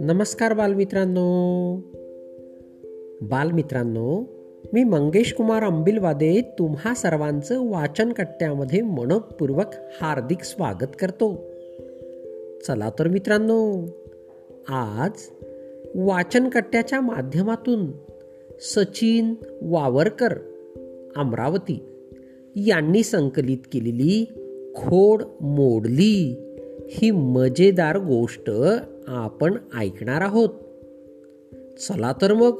नमस्कार बालमित्रांनो. बालमित्रांनो मी मंगेश कुमार अंबिलवादे तुम्हा सर्वांचं वाचन कट्ट्यामध्ये मनपूर्वक हार्दिक स्वागत करतो. चला तर मित्रांनो आज वाचन कट्ट्याच्या माध्यमातून सचिन वावरकर अमरावती यांनी संकलित केलेली खोड मोडली. ही मजेदार गोष्ट आपण ऐकणार आहोत. चला तर मग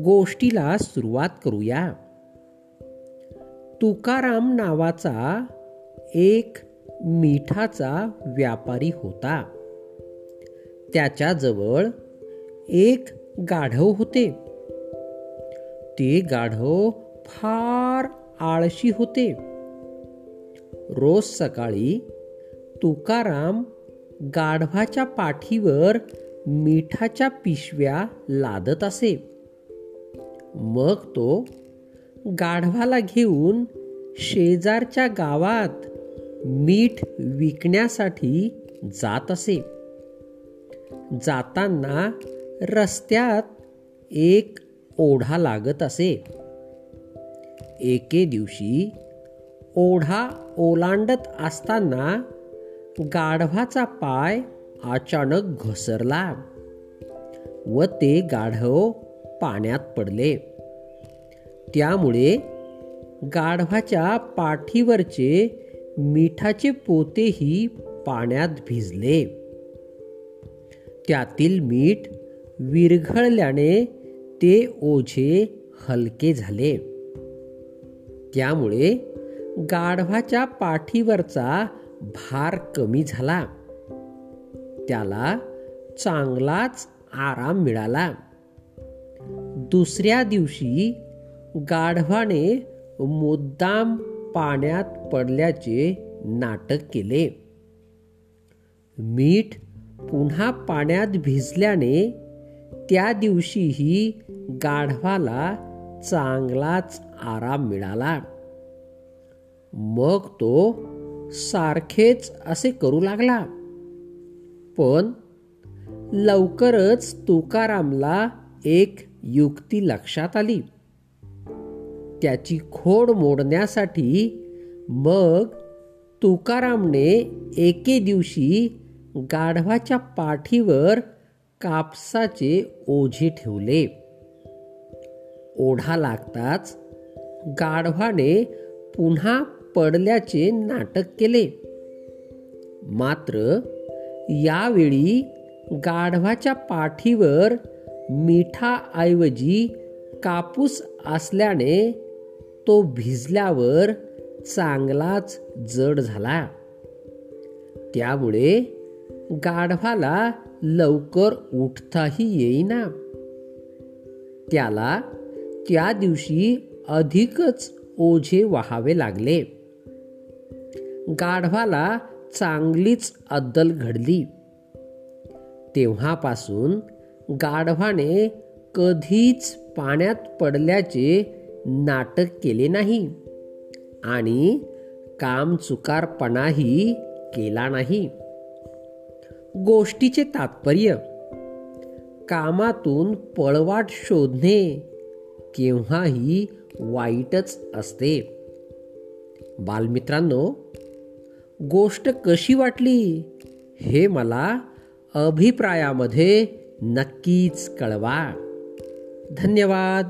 गोष्टीला सुरुवात करूया. तुकाराम नावाचा एक मिठाचा व्यापारी होता. त्याच्याजवळ एक गाढव होते. ते गाढव फार आळशी होते. रोज सकाळी तुकाराम गाढवाच्या पाठीवर मिठाच्या पिशव्या लादत असे. मग तो गाढवाला घेऊन शेजारच्या गावात मीठ विकण्यासाठी जात असे. जाताना रस्त्यात एक ओढा लागत असे. एके दिवशी ओढा ओलांडत असताना गाढवाचा पाय अचानक घसरला व ते गाढव पाण्यात पडले. त्यामुळे गाढवाच्या पाठीवरचे मिठाचे पोतेही पाण्यात भिजले. त्यातील मीठ विरघळल्याने ते ओझे हलके झाले. त्यामुळे गाढवाच्या पाठीवरचा भार कमी झाला. त्याला चांगलाच आराम मिळाला. दुसऱ्या दिवशी गाढवाने मुद्दाम पाण्यात पडल्याचे नाटक केले. मीठ पुन्हा पाण्यात भिजल्याने त्या दिवशीही गाढवाला चांगलाच आराम मिळाला. मग तो सारखेच असे करू लागला. पण लवकरच तुकारामला एक युक्ती लक्षात आली. त्याची खोड मोडण्यासाठी मग तुकारामने एके दिवशी गाढवाच्या पाठीवर कापसाचे ओझे ठेवले. ओढा लागताच गाढवाने पुन्हा पडल्याचे नाटक केले. मात्र यावेळी गाढवाच्या पाठीवर मिठाऐवजी कापूस असल्याने तो भिजल्यावर चांगलाच जड झाला. त्यामुळे गाढवाला लवकर उठताही येईना. त्याला त्या दिवशी अधिकच ओझे व्हावे लागले. गाढवाला चांगलीच अद्दल घडली. तेव्हापासून गाढवाने कधीच पाण्यात पडल्याचे नाटक केले नाही आणि काम चुकारपणाही केला नाही. गोष्टीचे तात्पर्य कामातून पळवाट शोधणे केव्हाही वाईटच असते. बालमित्रांनो गोष्ट कशी वाटली? हे मला अभिप्रायामध्ये नक्कीच कळवा. धन्यवाद.